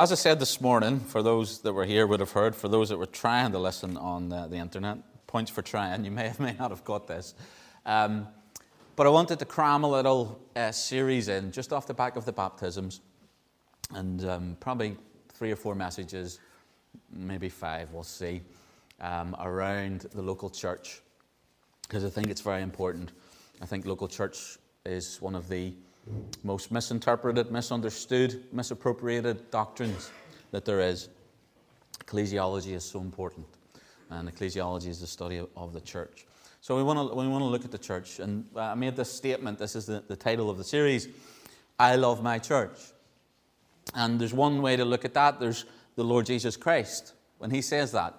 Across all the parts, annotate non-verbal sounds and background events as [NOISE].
as I said this morning, for those that were here would have heard, for those that were trying to listen on the, the internet, points for trying, you may have may not have got this. Um, but I wanted to cram a little uh, series in just off the back of the baptisms, and um, probably three or four messages, maybe five, we'll see, um, around the local church, because I think it's very important. I think local church is one of the most misinterpreted, misunderstood, misappropriated doctrines that there is. Ecclesiology is so important, and ecclesiology is the study of the church. So we want to, we want to look at the church, and I made this statement. This is the, the title of the series I love my church. And there's one way to look at that. There's the Lord Jesus Christ. When he says that,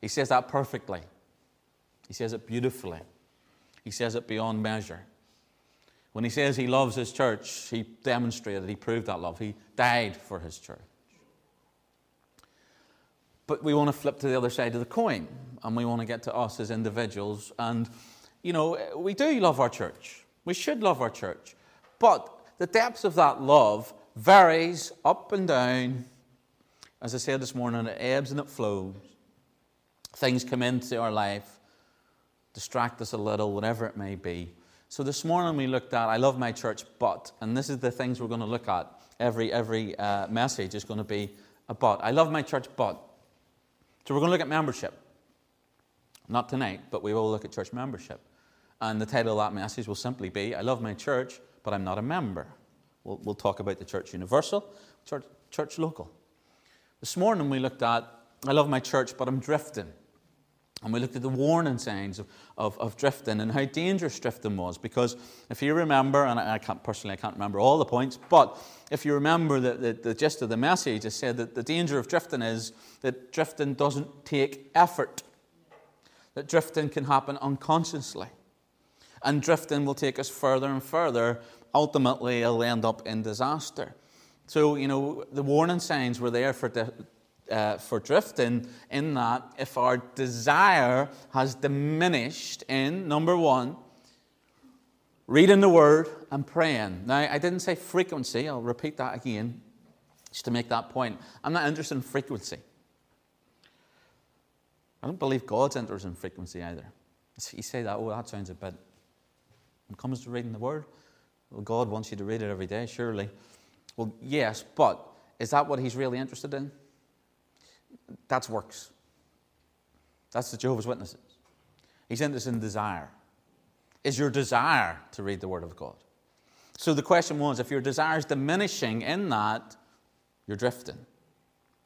he says that perfectly. He says it beautifully. He says it beyond measure. When he says he loves his church, he demonstrated, he proved that love. He died for his church. But we want to flip to the other side of the coin, and we want to get to us as individuals. And, you know, we do love our church. We should love our church. But the depth of that love varies up and down. As I said this morning, it ebbs and it flows. Things come into our life, distract us a little, whatever it may be. So this morning we looked at I love my church, but, and this is the things we're going to look at. Every, every uh, message is going to be a but. I love my church, but. So we're going to look at membership. Not tonight, but we will look at church membership. And the title of that message will simply be I love my church, but I'm not a member. We'll, we'll talk about the church universal, church, church local. This morning we looked at I love my church, but I'm drifting. And we looked at the warning signs of, of, of, drifting and how dangerous drifting was. Because if you remember, and I, I, can't personally, I can't remember all the points, but if you remember the, the, the gist of the message, it said that the danger of drifting is that drifting doesn't take effort, that drifting can happen unconsciously. And drifting will take us further and further. Ultimately, it'll end up in disaster. So, you know, the warning signs were there for uh, for drifting in that if our desire has diminished in number one, reading the word and praying. Now, I didn't say frequency, I'll repeat that again just to make that point. I'm not interested in frequency. I don't believe God's interested in frequency either. You say that, oh, that sounds a bit. When it comes to reading the word, well, God wants you to read it every day, surely. Well, yes, but is that what He's really interested in? That's works. That's the Jehovah's Witnesses. He's interested in desire. Is your desire to read the Word of God? So the question was if your desire is diminishing in that, you're drifting.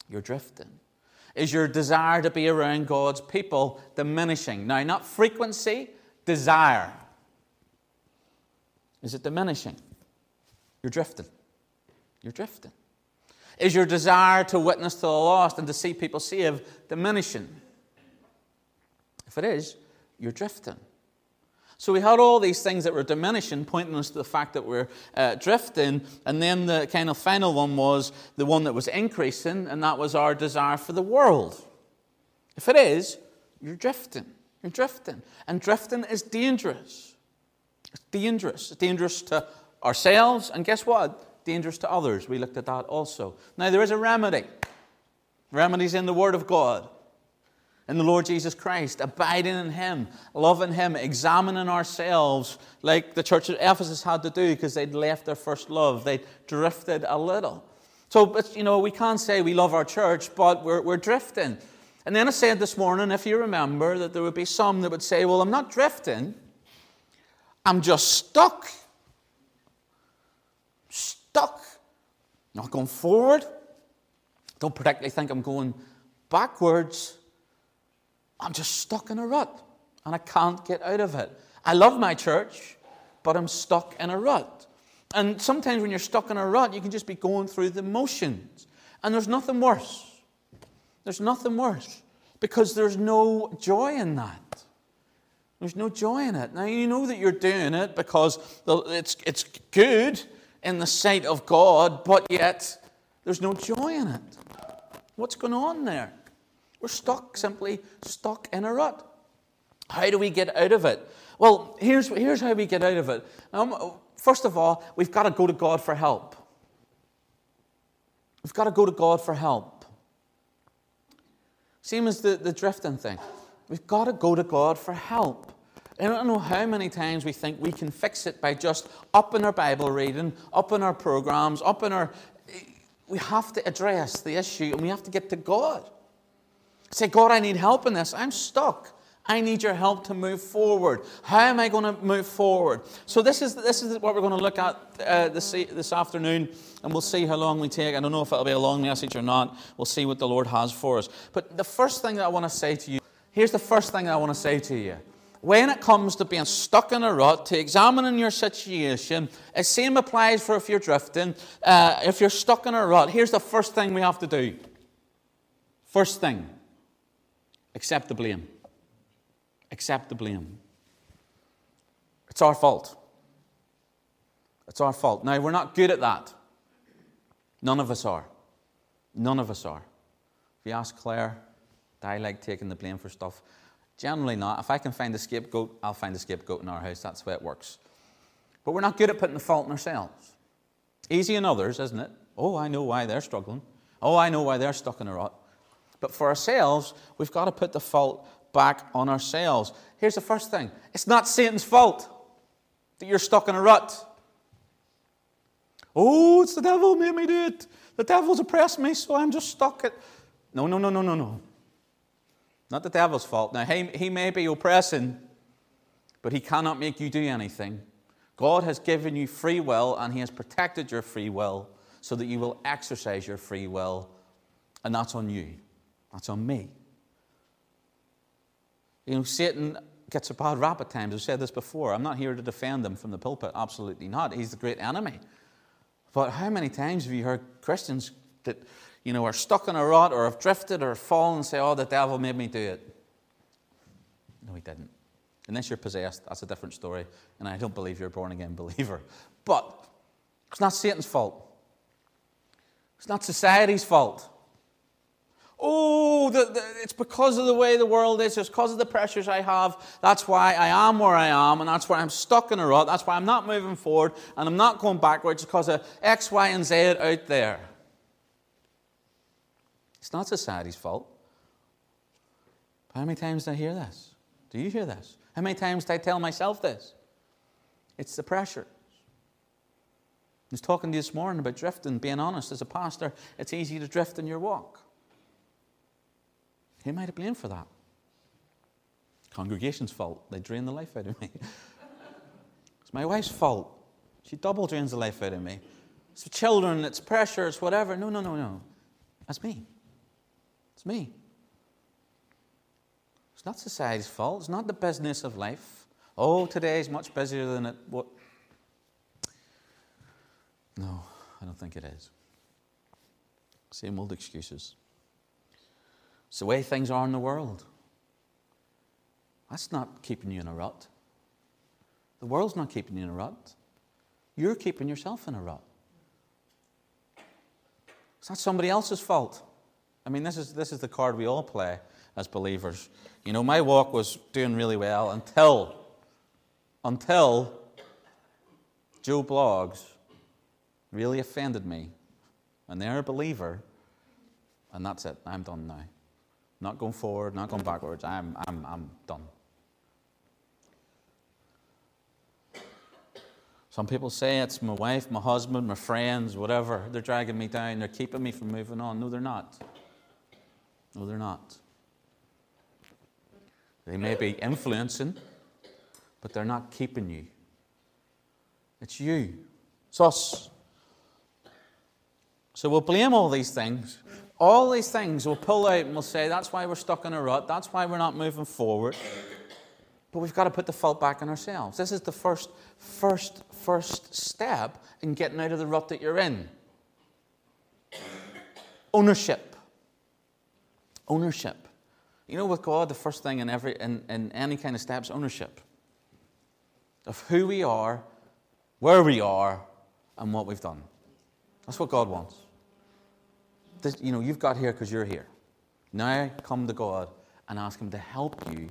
You're drifting. Is your desire to be around God's people diminishing? Now, not frequency, desire. Is it diminishing? You're drifting. You're drifting. Is your desire to witness to the lost and to see people saved diminishing? If it is, you're drifting. So we had all these things that were diminishing, pointing us to the fact that we're uh, drifting. And then the kind of final one was the one that was increasing, and that was our desire for the world. If it is, you're drifting. You're drifting. And drifting is dangerous. It's dangerous. It's dangerous to ourselves, and guess what? Dangerous to others. We looked at that also. Now, there is a remedy. Remedies in the Word of God, in the Lord Jesus Christ, abiding in Him, loving Him, examining ourselves, like the church at Ephesus had to do because they'd left their first love. They'd drifted a little. So, but, you know, we can't say we love our church, but we're, we're drifting. And then I said this morning, if you remember, that there would be some that would say, Well, I'm not drifting, I'm just stuck stuck, not going forward. Don't particularly think I'm going backwards. I'm just stuck in a rut and I can't get out of it. I love my church, but I'm stuck in a rut. And sometimes when you're stuck in a rut, you can just be going through the motions. And there's nothing worse. There's nothing worse because there's no joy in that. There's no joy in it. Now, you know that you're doing it because it's, it's good in the sight of God, but yet there's no joy in it. What's going on there? We're stuck, simply stuck in a rut. How do we get out of it? Well, here's, here's how we get out of it. Um, first of all, we've got to go to God for help. We've got to go to God for help. Same as the, the drifting thing. We've got to go to God for help. I don't know how many times we think we can fix it by just upping our Bible reading, upping our programs, upping our. We have to address the issue and we have to get to God. Say, God, I need help in this. I'm stuck. I need your help to move forward. How am I going to move forward? So, this is, this is what we're going to look at uh, this, this afternoon, and we'll see how long we take. I don't know if it'll be a long message or not. We'll see what the Lord has for us. But the first thing that I want to say to you here's the first thing I want to say to you. When it comes to being stuck in a rut, to examining your situation, the same applies for if you're drifting. Uh, if you're stuck in a rut, here's the first thing we have to do. First thing, accept the blame accept the blame. It's our fault. It's our fault. Now, we're not good at that. None of us are. None of us are. If you ask Claire, I like taking the blame for stuff? Generally not. If I can find a scapegoat, I'll find a scapegoat in our house. That's the way it works. But we're not good at putting the fault in ourselves. Easy in others, isn't it? Oh, I know why they're struggling. Oh, I know why they're stuck in a rut. But for ourselves, we've got to put the fault back on ourselves. Here's the first thing it's not Satan's fault that you're stuck in a rut. Oh, it's the devil made me do it. The devil's oppressed me, so I'm just stuck at. No, no, no, no, no, no. Not the devil's fault. Now, he, he may be oppressing, but he cannot make you do anything. God has given you free will, and he has protected your free will so that you will exercise your free will. And that's on you. That's on me. You know, Satan gets a bad rap at times. I've said this before. I'm not here to defend him from the pulpit. Absolutely not. He's the great enemy. But how many times have you heard Christians that, you know, are stuck in a rut or have drifted or fallen say, oh, the devil made me do it? No, he didn't. Unless you're possessed, that's a different story. And I don't believe you're a born again [LAUGHS] believer. But it's not Satan's fault. It's not society's fault. Oh, the, the, it's because of the way the world is. It's because of the pressures I have. That's why I am where I am, and that's why I'm stuck in a rut. That's why I'm not moving forward, and I'm not going backwards because of X, Y, and Z out there. It's not society's fault. How many times do I hear this? Do you hear this? How many times do I tell myself this? It's the pressure. I was talking to you this morning about drifting, being honest. As a pastor, it's easy to drift in your walk. Who am I to blame for that? Congregation's fault. They drain the life out of me. [LAUGHS] it's my wife's fault. She double drains the life out of me. It's the children, it's pressure, it's whatever. No, no, no, no. That's me. It's me. It's not society's fault. It's not the business of life. Oh, today is much busier than it. What? No, I don't think it is. Same old excuses. It's the way things are in the world. That's not keeping you in a rut. The world's not keeping you in a rut. You're keeping yourself in a rut. It's not somebody else's fault. I mean, this is, this is the card we all play as believers. You know, my walk was doing really well until, until Joe Bloggs really offended me. And they're a believer, and that's it. I'm done now. Not going forward, not going backwards. I'm, I'm, I'm done. Some people say it's my wife, my husband, my friends, whatever. They're dragging me down. They're keeping me from moving on. No, they're not. No, they're not. They may be influencing, but they're not keeping you. It's you. It's us. So we'll blame all these things all these things we'll pull out and we'll say, that's why we're stuck in a rut, that's why we're not moving forward. But we've got to put the fault back on ourselves. This is the first, first, first step in getting out of the rut that you're in. Ownership. Ownership. You know, with God, the first thing in, every, in, in any kind of step is ownership of who we are, where we are, and what we've done. That's what God wants this, you know, you've got here because you're here. Now come to God and ask Him to help you.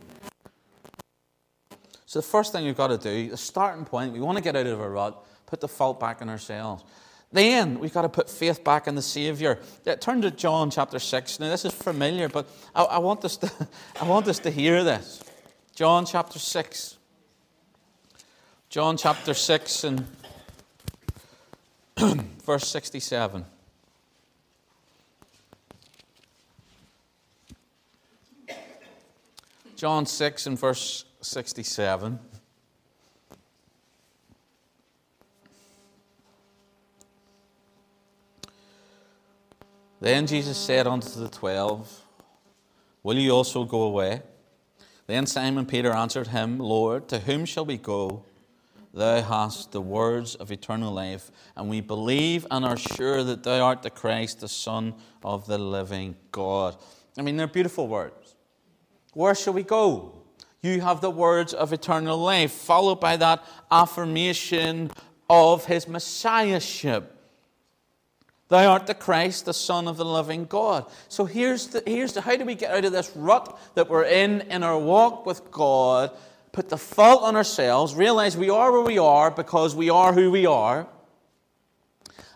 So the first thing you've got to do, the starting point, we want to get out of a rut, put the fault back on ourselves. Then we've got to put faith back in the Savior. Turn to John chapter 6. Now, this is familiar, but I, I, want, us to, [LAUGHS] I want us to hear this. John chapter 6. John chapter 6 and [CLEARS THROAT] verse 67. John 6 and verse 67. Then Jesus said unto the twelve, Will you also go away? Then Simon Peter answered him, Lord, to whom shall we go? Thou hast the words of eternal life, and we believe and are sure that thou art the Christ, the Son of the living God. I mean, they're beautiful words. Where shall we go? You have the words of eternal life, followed by that affirmation of his messiahship. Thou art the Christ, the Son of the living God. So here's the, here's the how do we get out of this rut that we're in in our walk with God? Put the fault on ourselves, realize we are where we are because we are who we are,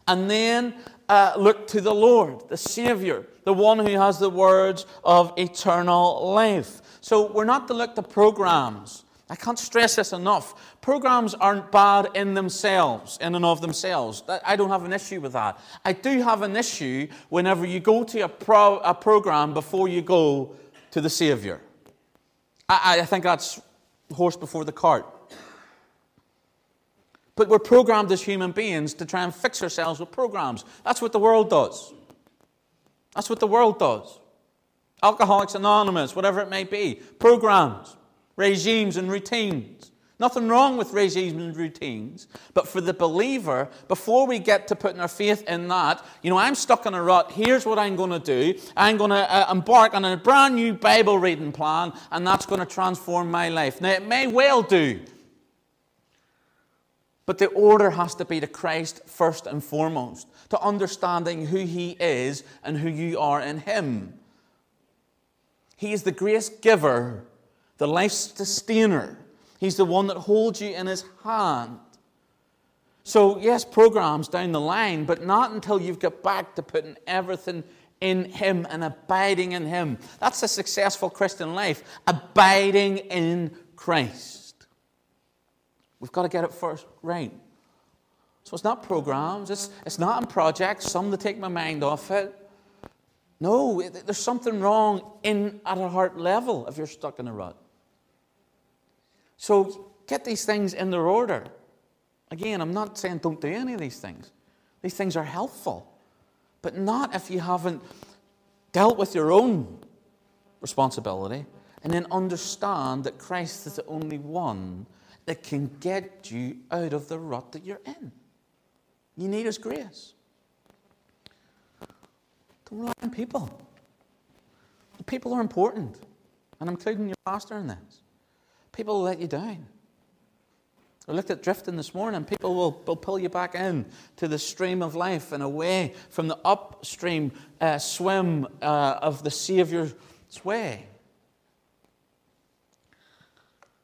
and then uh, look to the Lord, the Savior, the one who has the words of eternal life. So we're not to look to programs. I can't stress this enough. Programs aren't bad in themselves, in and of themselves. I don't have an issue with that. I do have an issue whenever you go to a, pro, a program before you go to the Savior. I, I think that's horse before the cart. But we're programmed as human beings to try and fix ourselves with programs. That's what the world does. That's what the world does. Alcoholics Anonymous, whatever it may be, programs regimes and routines. Nothing wrong with regimes and routines. But for the believer, before we get to putting our faith in that, you know, I'm stuck in a rut. Here's what I'm going to do. I'm going to uh, embark on a brand new Bible reading plan, and that's going to transform my life. Now, it may well do. But the order has to be to Christ first and foremost, to understanding who He is and who you are in Him. He is the grace giver the life sustainer. He's the one that holds you in his hand. So, yes, programs down the line, but not until you've got back to putting everything in Him and abiding in Him. That's a successful Christian life, abiding in Christ. We've got to get it first right. So, it's not programs, it's, it's not in projects, some to take my mind off it. No, there's something wrong in, at a heart level if you're stuck in a rut. So get these things in their order. Again, I'm not saying don't do any of these things. These things are helpful, but not if you haven't dealt with your own responsibility and then understand that Christ is the only one that can get you out of the rut that you're in. You need His grace. Don't rely on people. People are important, and I'm including your pastor in this. People will let you down. I looked at drifting this morning. People will, will pull you back in to the stream of life and away from the upstream uh, swim uh, of the Saviour's way.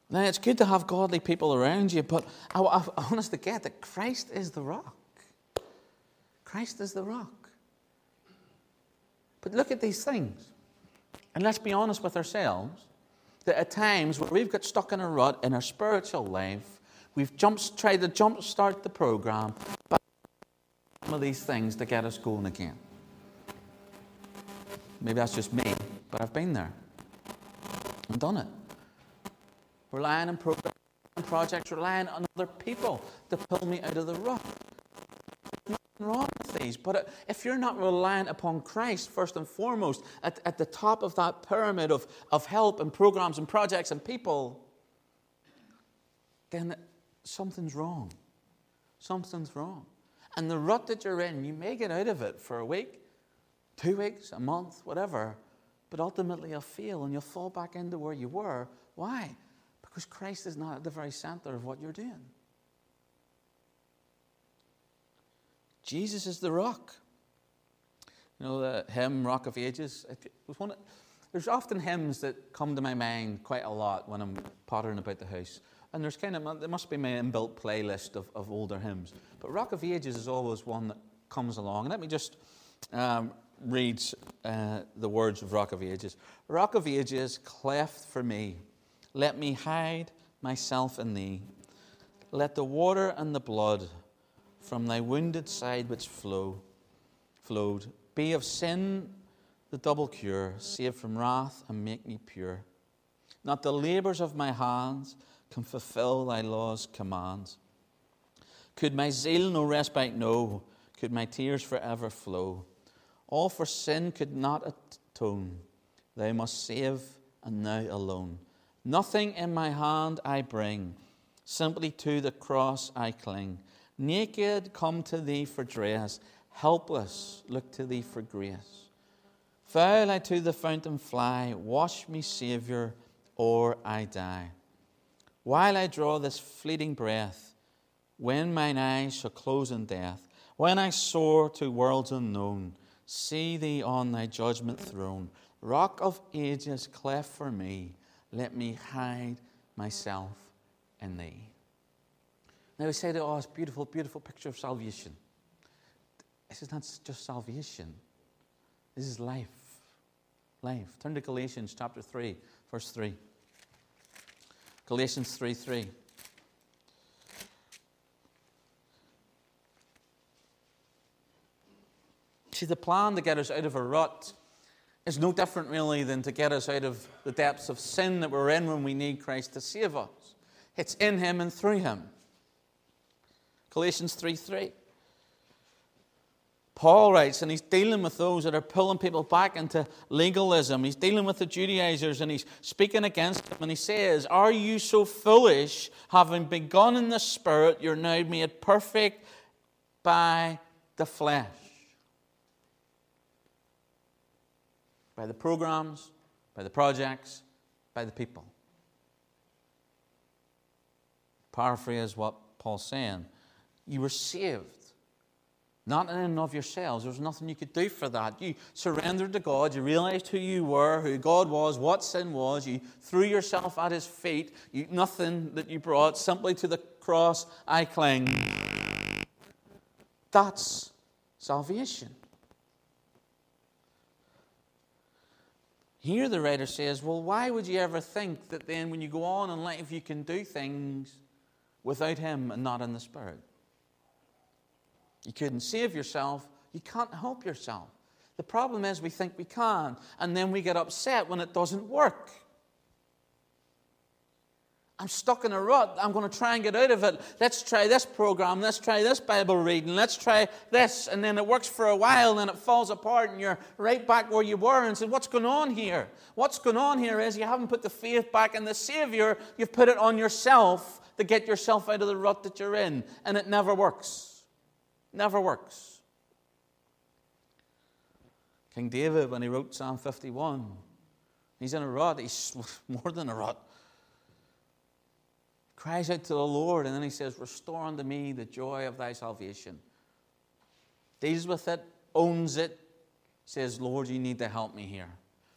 Now, it's good to have godly people around you, but I, I, I want us to get that Christ is the rock. Christ is the rock. But look at these things. And let's be honest with ourselves that at times where we've got stuck in a rut in our spiritual life, we've jumped, tried to jump start the program, but some of these things to get us going again. Maybe that's just me, but I've been there. I've done it. Relying on programs and projects, relying on other people to pull me out of the rut wrong with these. But uh, if you're not reliant upon Christ first and foremost, at, at the top of that pyramid of, of help and programs and projects and people, then something's wrong. Something's wrong. And the rut that you're in, you may get out of it for a week, two weeks, a month, whatever, but ultimately you'll fail and you'll fall back into where you were. Why? Because Christ is not at the very center of what you're doing. Jesus is the rock. You know the hymn, Rock of Ages? It was one of, there's often hymns that come to my mind quite a lot when I'm pottering about the house. and there's kind of, there must be my inbuilt playlist of, of older hymns. But Rock of Ages is always one that comes along. And let me just um, read uh, the words of Rock of Ages. Rock of Ages, cleft for me, let me hide myself in thee. Let the water and the blood from thy wounded side which flow, flowed be of sin the double cure, save from wrath and make me pure. Not the labours of my hands can fulfill thy law's commands. Could my zeal no respite know? Could my tears forever flow? All for sin could not atone. Thou must save, and thou alone. Nothing in my hand I bring, simply to the cross I cling. Naked, come to thee for dress, helpless, look to thee for grace. Foul I to the fountain fly, wash me, Saviour, or I die. While I draw this fleeting breath, when mine eyes shall close in death, when I soar to worlds unknown, see thee on thy judgment throne. Rock of ages, cleft for me, let me hide myself in thee. Now we say that, oh, to us, beautiful, beautiful picture of salvation. This is not just salvation. This is life. Life. Turn to Galatians chapter 3, verse 3. Galatians 3 3. See, the plan to get us out of a rut is no different, really, than to get us out of the depths of sin that we're in when we need Christ to save us. It's in Him and through Him. Galatians 3 3. Paul writes, and he's dealing with those that are pulling people back into legalism. He's dealing with the Judaizers and he's speaking against them. And he says, Are you so foolish, having begun in the Spirit, you're now made perfect by the flesh? By the programs, by the projects, by the people. Paraphrase what Paul's saying. You were saved not in and of yourselves. There was nothing you could do for that. You surrendered to God. You realized who you were, who God was, what sin was. You threw yourself at His feet. You, nothing that you brought, simply to the cross I cling. That's salvation. Here the writer says, well, why would you ever think that then when you go on in life you can do things without Him and not in the Spirit? You couldn't save yourself. You can't help yourself. The problem is we think we can, and then we get upset when it doesn't work. I'm stuck in a rut. I'm going to try and get out of it. Let's try this program. Let's try this Bible reading. Let's try this. And then it works for a while, and then it falls apart, and you're right back where you were and say, What's going on here? What's going on here is you haven't put the faith back in the Savior, you've put it on yourself to get yourself out of the rut that you're in, and it never works. Never works. King David, when he wrote Psalm 51, he's in a rut. He's [LAUGHS] more than a rut. He Cries out to the Lord, and then he says, Restore unto me the joy of thy salvation. Deals with it, owns it, says, Lord, you need to help me here.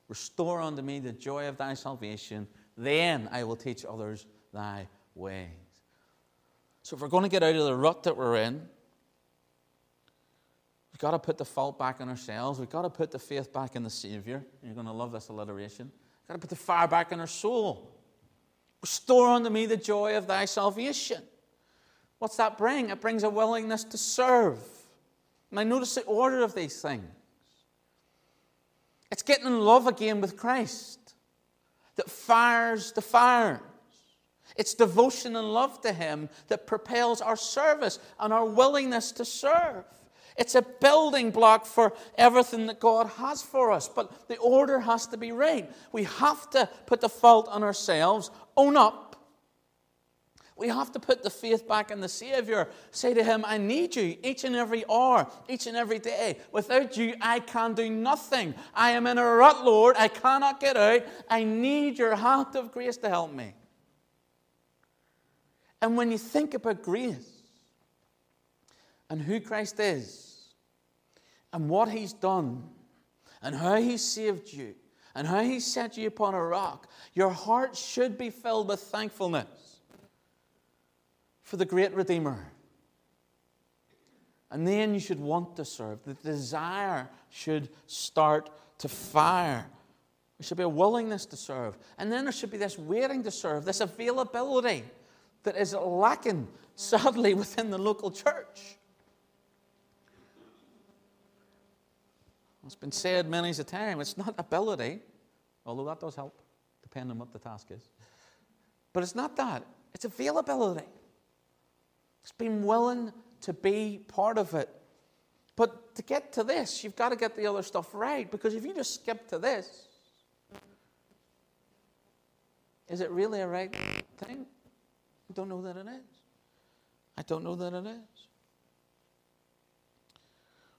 Restore unto me the joy of thy salvation. Then I will teach others thy ways. So, if we're going to get out of the rut that we're in, We've got to put the fault back on ourselves. We've got to put the faith back in the Savior. You're going to love this alliteration. We've got to put the fire back in our soul. Restore unto me the joy of thy salvation. What's that bring? It brings a willingness to serve. Now, notice the order of these things. It's getting in love again with Christ that fires the fires. It's devotion and love to Him that propels our service and our willingness to serve. It's a building block for everything that God has for us. But the order has to be right. We have to put the fault on ourselves, own up. We have to put the faith back in the Savior. Say to Him, I need you each and every hour, each and every day. Without you, I can do nothing. I am in a rut, Lord. I cannot get out. I need your hand of grace to help me. And when you think about grace and who Christ is, and what He's done and how He saved you and how He set you upon a rock, your heart should be filled with thankfulness. for the great Redeemer. And then you should want to serve. The desire should start to fire. There should be a willingness to serve. And then there should be this waiting to serve, this availability that is lacking, sadly, [LAUGHS] within the local church. It's been said many a time, it's not ability, although that does help, depending on what the task is. But it's not that, it's availability. It's being willing to be part of it. But to get to this, you've got to get the other stuff right because if you just skip to this, is it really a right thing? I don't know that it is. I don't know that it is.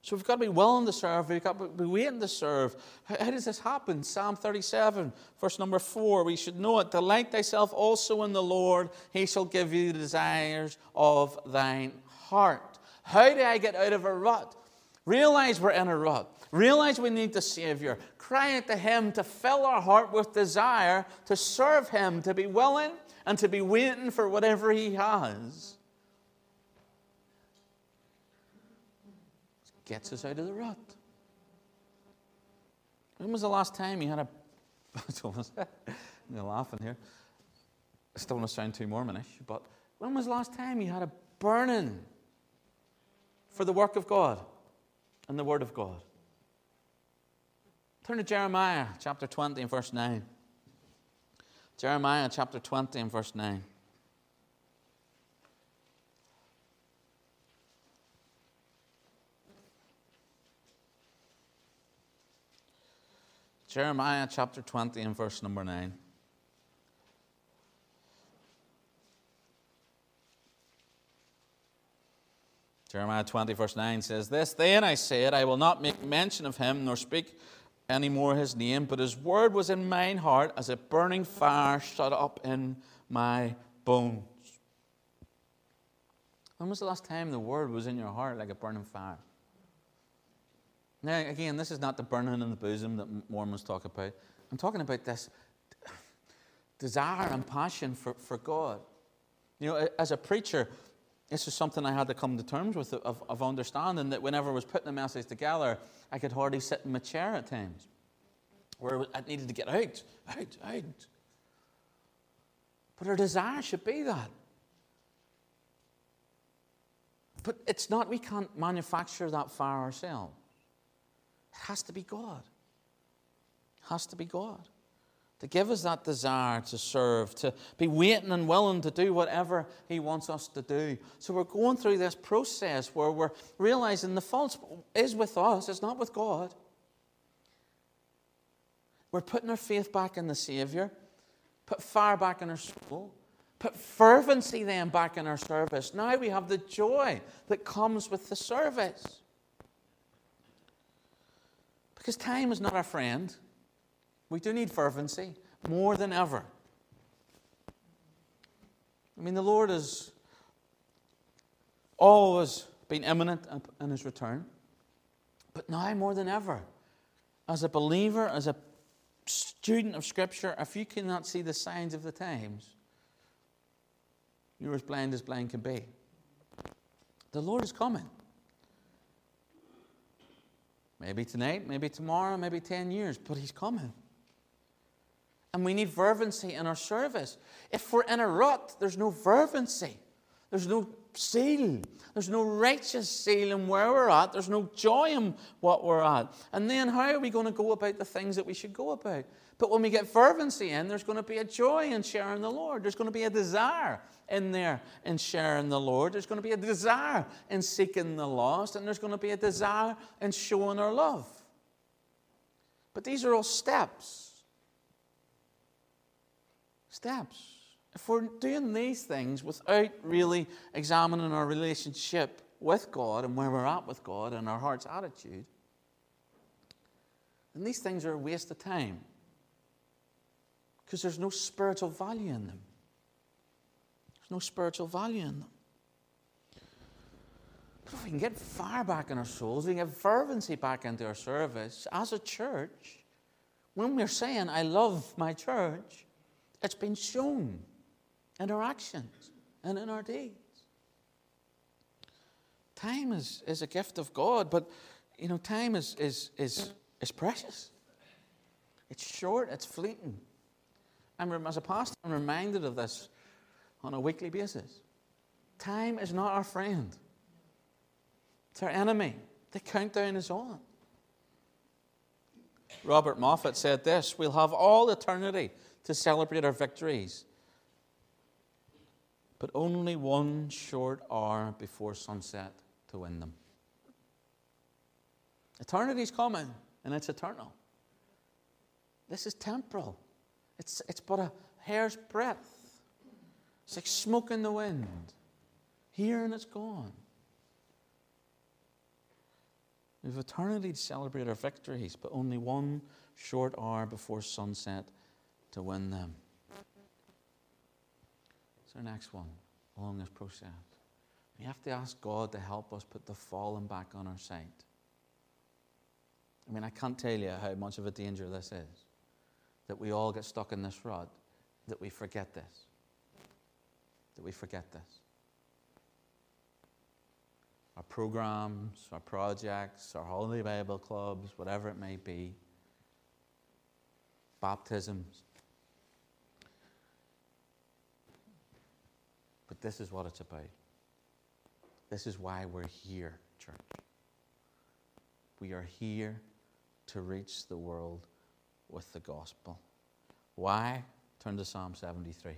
So we've got to be willing to serve. We've got to be waiting to serve. How, does this happen? Psalm 37, verse number 4. We should know it. Delight thyself also in the Lord. He shall give you the desires of thine heart. How do I get out of a rut? Realize we're in a rut. Realize we need the Savior. Cry out to Him to fill our heart with desire to serve Him, to be willing and to be waiting for whatever He has. Gets us out of the rut. When was the last time you had a. [LAUGHS] [LAUGHS] You're laughing here. I still want to sound too Mormonish, but when was the last time you had a burning for the work of God and the Word of God. Turn to Jeremiah chapter 20 and verse 9. Jeremiah chapter 20 and verse 9. Jeremiah chapter 20 and verse number 9. Jeremiah 20, verse 9 says this Then I said, I will not make mention of him, nor speak any more his name, but his word was in mine heart as a burning fire shut up in my bones. When was the last time the word was in your heart like a burning fire? Now, again, this is not the burning in the bosom that Mormons talk about. I'm talking about this desire and passion for, for God. You know, as a preacher, this is something I had to come to terms with of, of understanding that whenever I was putting the message together, I could hardly sit in my chair at times. Where I needed to get out, out, out. But our desire should be that. But it's not, we can't manufacture that fire ourselves. It has to be God. It has to be God to give us that desire to serve, to be waiting and willing to do whatever He wants us to do. So we're going through this process where we're realizing the fault is with us, it's not with God. We're putting our faith back in the Savior, put fire back in our soul, put fervency then back in our service. Now we have the joy that comes with the service. Because time is not our friend. We do need fervency more than ever. I mean, the Lord has always been imminent in his return, but now more than ever, as a believer, as a student of Scripture, if you cannot see the signs of the times, you're as blind as blind can be. The Lord is coming. Maybe tonight, maybe tomorrow, maybe 10 years, but He's coming. And we need fervency in our service. If we're in a rut, there's no fervency. There's no zeal. There's no righteous zeal in where we're at. There's no joy in what we're at. And then how are we going to go about the things that we should go about? But when we get fervency in, there's going to be a joy in sharing the Lord. There's going to be a desire in there in sharing the Lord. There's going to be a desire in seeking the lost. And there's going to be a desire in showing our love. But these are all steps steps. If we're doing these things without really examining our relationship with God and where we're at with God and our heart's attitude, then these things are a waste of time because there's no spiritual value in them. There's no spiritual value in them. But if we can get fire back in our souls, we can get fervency back into our service as a church, when we're saying, I love my church, it's been shown in our actions and in our deeds. Time is, is a gift of God, but you know, time is, is, is, is precious. It's short, it's fleeting. I'm, as a pastor, I'm reminded of this on a weekly basis. Time is not our friend, it's our enemy. The countdown is on. Robert Moffat said this We'll have all eternity to celebrate our victories, but only one short hour before sunset to win them. Eternity's coming, and it's eternal. This is temporal. It's, it's but a hair's breadth. It's like smoke in the wind. Here and it's gone. We have eternity to celebrate our victories, but only one short hour before sunset to win them. It's our next one along this process. We have to ask God to help us put the fallen back on our side. I mean, I can't tell you how much of a danger this is that we all get stuck in this rut, that we forget this. That we forget this. Our programs, our projects, our holiday Bible clubs, whatever it may be, baptisms. But this is what it's about. This is why we're here, church. We are here to reach the world with the gospel. Why? Turn to Psalm 73.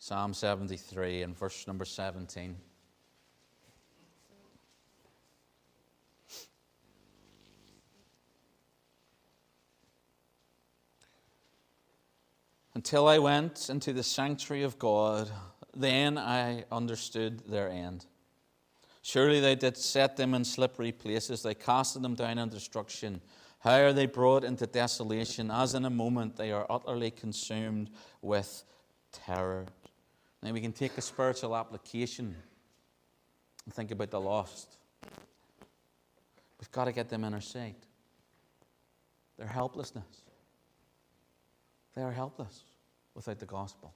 Psalm 73 and verse number 17. Until I went into the sanctuary of God, then I understood their end. Surely they did set them in slippery places, they casted them down in destruction. How are they brought into desolation? As in a moment they are utterly consumed with terror. Now we can take a spiritual application and think about the lost. We've got to get them in our sight. Their helplessness. They are helpless without the gospel.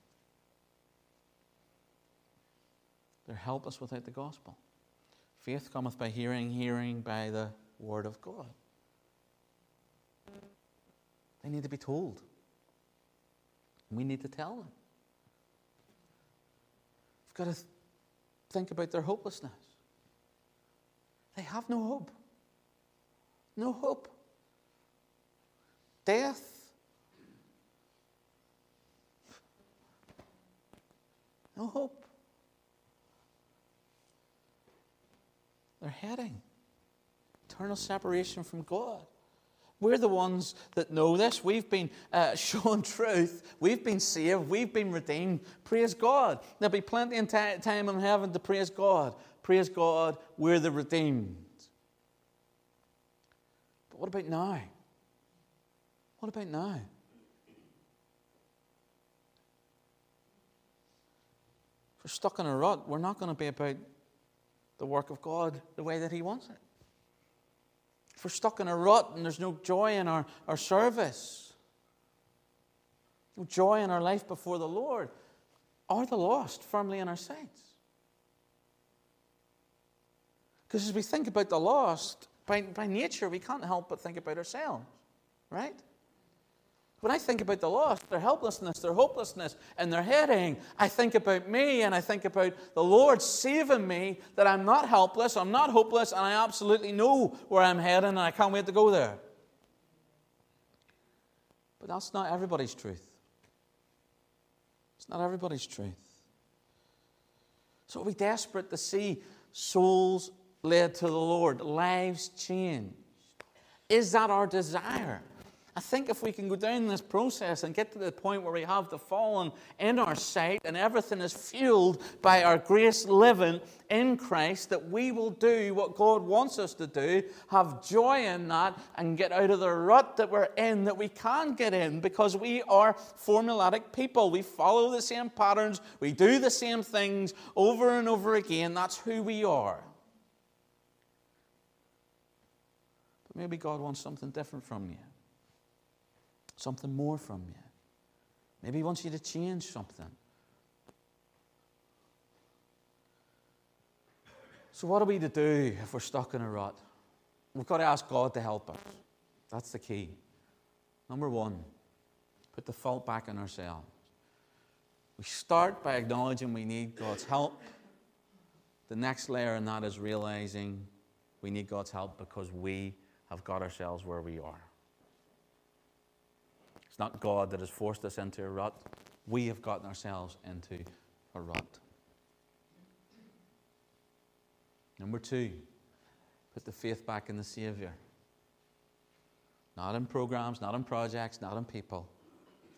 They're helpless without the gospel. Faith cometh by hearing, hearing by the word of God. They need to be told. We need to tell them. We've got to think about their hopelessness. They have no hope. No hope. Death. No hope. They're heading. Eternal separation from God. We're the ones that know this. We've been uh, [LAUGHS] shown truth. We've been saved. We've been redeemed. Praise God. There'll be plenty of t- time in heaven to praise God. Praise God, we're the redeemed. But what about now? What about now? We're stuck in a rut, we're not going to be about the work of God the way that He wants it. If we're stuck in a rut and there's no joy in our, our service, no joy in our life before the Lord, are the lost firmly in our sights? Because as we think about the lost, by, by nature, we can't help but think about ourselves, right? When I think about the lost, their helplessness, their hopelessness, and their heading, I think about me and I think about the Lord saving me that I'm not helpless, I'm not hopeless, and I absolutely know where I'm heading and I can't wait to go there. But that's not everybody's truth. It's not everybody's truth. So we're desperate to see souls led to the Lord, lives changed. Is that our desire? I think if we can go down this process and get to the point where we have the fallen in our sight and everything is fueled by our grace living in Christ, that we will do what God wants us to do, have joy in that, and get out of the rut that we're in that we can get in because we are formulatic people. We follow the same patterns, we do the same things over and over again. That's who we are. But maybe God wants something different from you something more from you. Maybe He wants you to change something. So, what are we to do if we're stuck in a rut? We've got to ask God to help us. That's the key. Number one, put the fault back on ourselves. We start by acknowledging we need God's help. The next layer in that is realizing we need God's help because we have got ourselves where we are. It's not God that has forced us into a rut. We have gotten ourselves into a rut. Number two, put the faith back in the Savior. Not in programs, not in projects, not in people.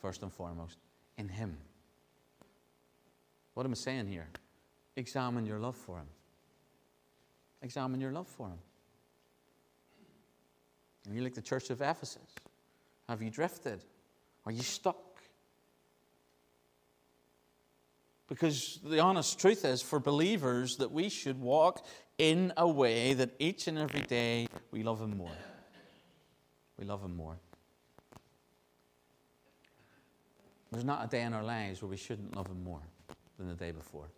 First and foremost, in Him. What am I saying here? Examine your love for Him. Examine your love for Him. Are you like the church of Ephesus? Have you drifted? Are you stuck? Because the honest truth is, for believers, that we should walk in a way that each and every day we love Him more. We love Him more. There's not a day in our lives where we shouldn't love Him more than the day before.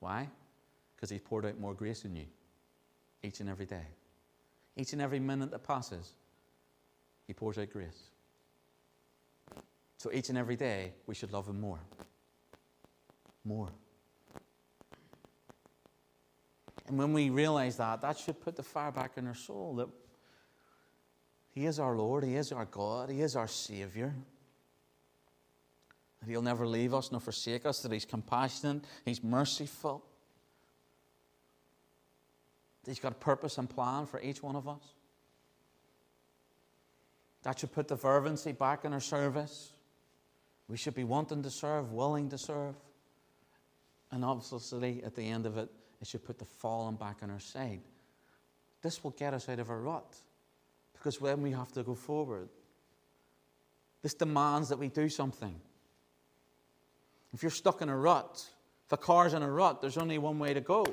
Why? Because He's poured out more grace in you each and every day. Each and every minute that passes, He pours out grace. So each and every day, we should love Him more. More. And when we realize that, that should put the fire back in our soul that He is our Lord, He is our God, He is our Savior. That He'll never leave us nor forsake us, that He's compassionate, He's merciful. He's got a purpose and plan for each one of us. That should put the fervency back in our service. We should be wanting to serve, willing to serve. And obviously, at the end of it, it should put the fallen back on our side. This will get us out of a rut. Because when we have to go forward, this demands that we do something. If you're stuck in a rut, if a car's in a rut, there's only one way to go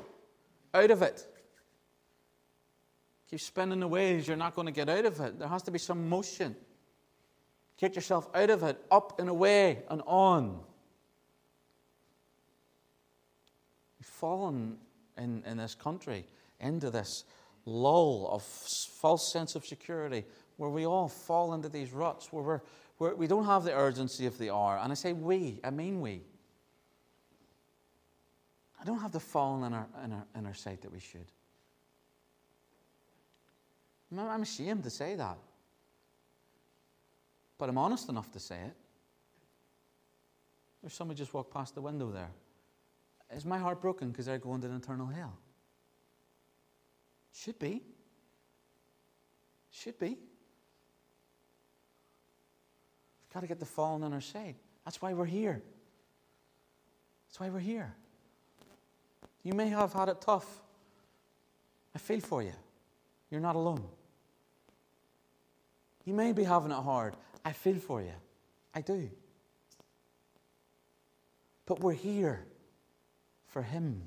out of it. Keep spinning the ways, you're not going to get out of it. There has to be some motion. Get yourself out of it, up and away and on. We've fallen in, in this country into this lull of false sense of security where we all fall into these ruts where, we're, where we don't have the urgency of the hour. And I say we, I mean we. I don't have the fallen in our, in our, in our sight that we should. I'm ashamed to say that. But I'm honest enough to say it. There's somebody just walked past the window there. Is my heart broken because they're going to an eternal hell? Should be. Should be. We've got to get the fallen on our side. That's why we're here. That's why we're here. You may have had it tough. I feel for you. You're not alone. You may be having it hard. I feel for you. I do. But we're here for Him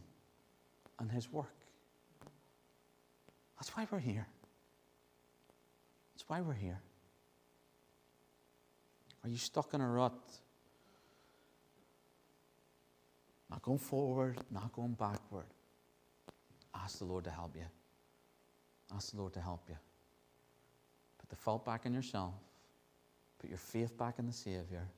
and His work. That's why we're here. That's why we're here. Are you stuck in a rut? Not going forward, not going backward. Ask the Lord to help you. Ask the Lord to help you. Put the fault back on yourself. Put your faith back in the Savior.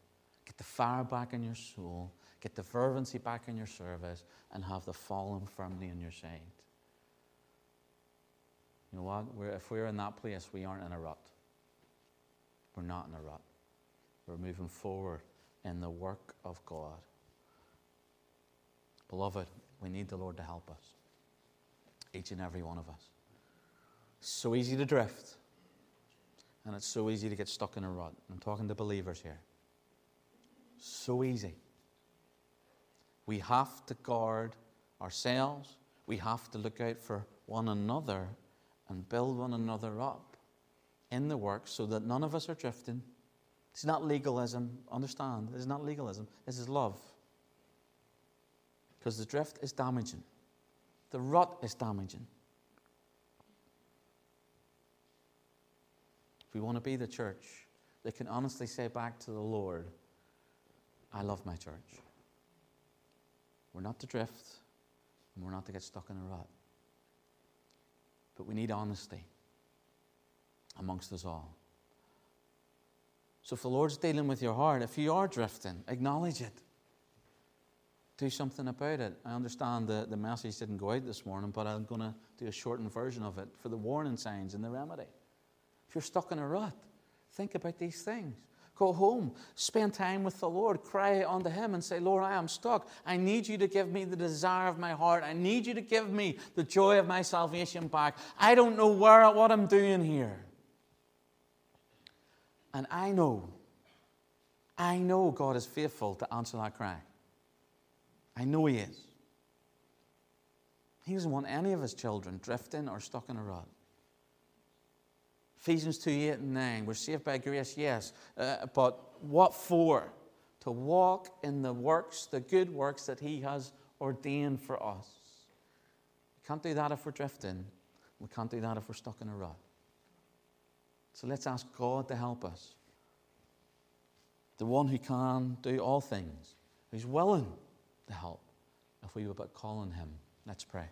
Get the fire back in your soul. Get the fervency back in your service. And have the fallen firmly on your side. You know what? We're, if we're in that place, we aren't in a rut. We're not in a rut. We're moving forward in the work of God. Beloved, we need the Lord to help us. Each and every one of us. So easy to drift. And it's so easy to get stuck in a rut. I'm talking to believers here. So easy. We have to guard ourselves. We have to look out for one another and build one another up in the work so that none of us are drifting. It's not legalism. Understand, it's not legalism. This is love. Because the drift is damaging, the rut is damaging. We want to be the church that can honestly say back to the Lord, I love my church. We're not to drift, and we're not to get stuck in a rut. But we need honesty amongst us all. So if the Lord's dealing with your heart, if you are drifting, acknowledge it. Do something about it. I understand the, the message didn't go out this morning, but I'm going to do a shortened version of it for the warning signs and the remedy. If you're stuck in a rut, think about these things. Go home, spend time with the Lord, cry unto Him and say, Lord, I am stuck. I need you to give me the desire of my heart. I need you to give me the joy of my salvation back. I don't know where, what I'm doing here. And I know, I know God is faithful to answer that cry. I know He is. He doesn't want any of His children drifting or stuck in a rut. Ephesians 2 8 and 9. We're saved by grace, yes. Uh, but what for? To walk in the works, the good works that He has ordained for us. We can't do that if we're drifting. We can't do that if we're stuck in a rut. So let's ask God to help us. The one who can do all things, who's willing to help, if we would but call on Him. Let's pray.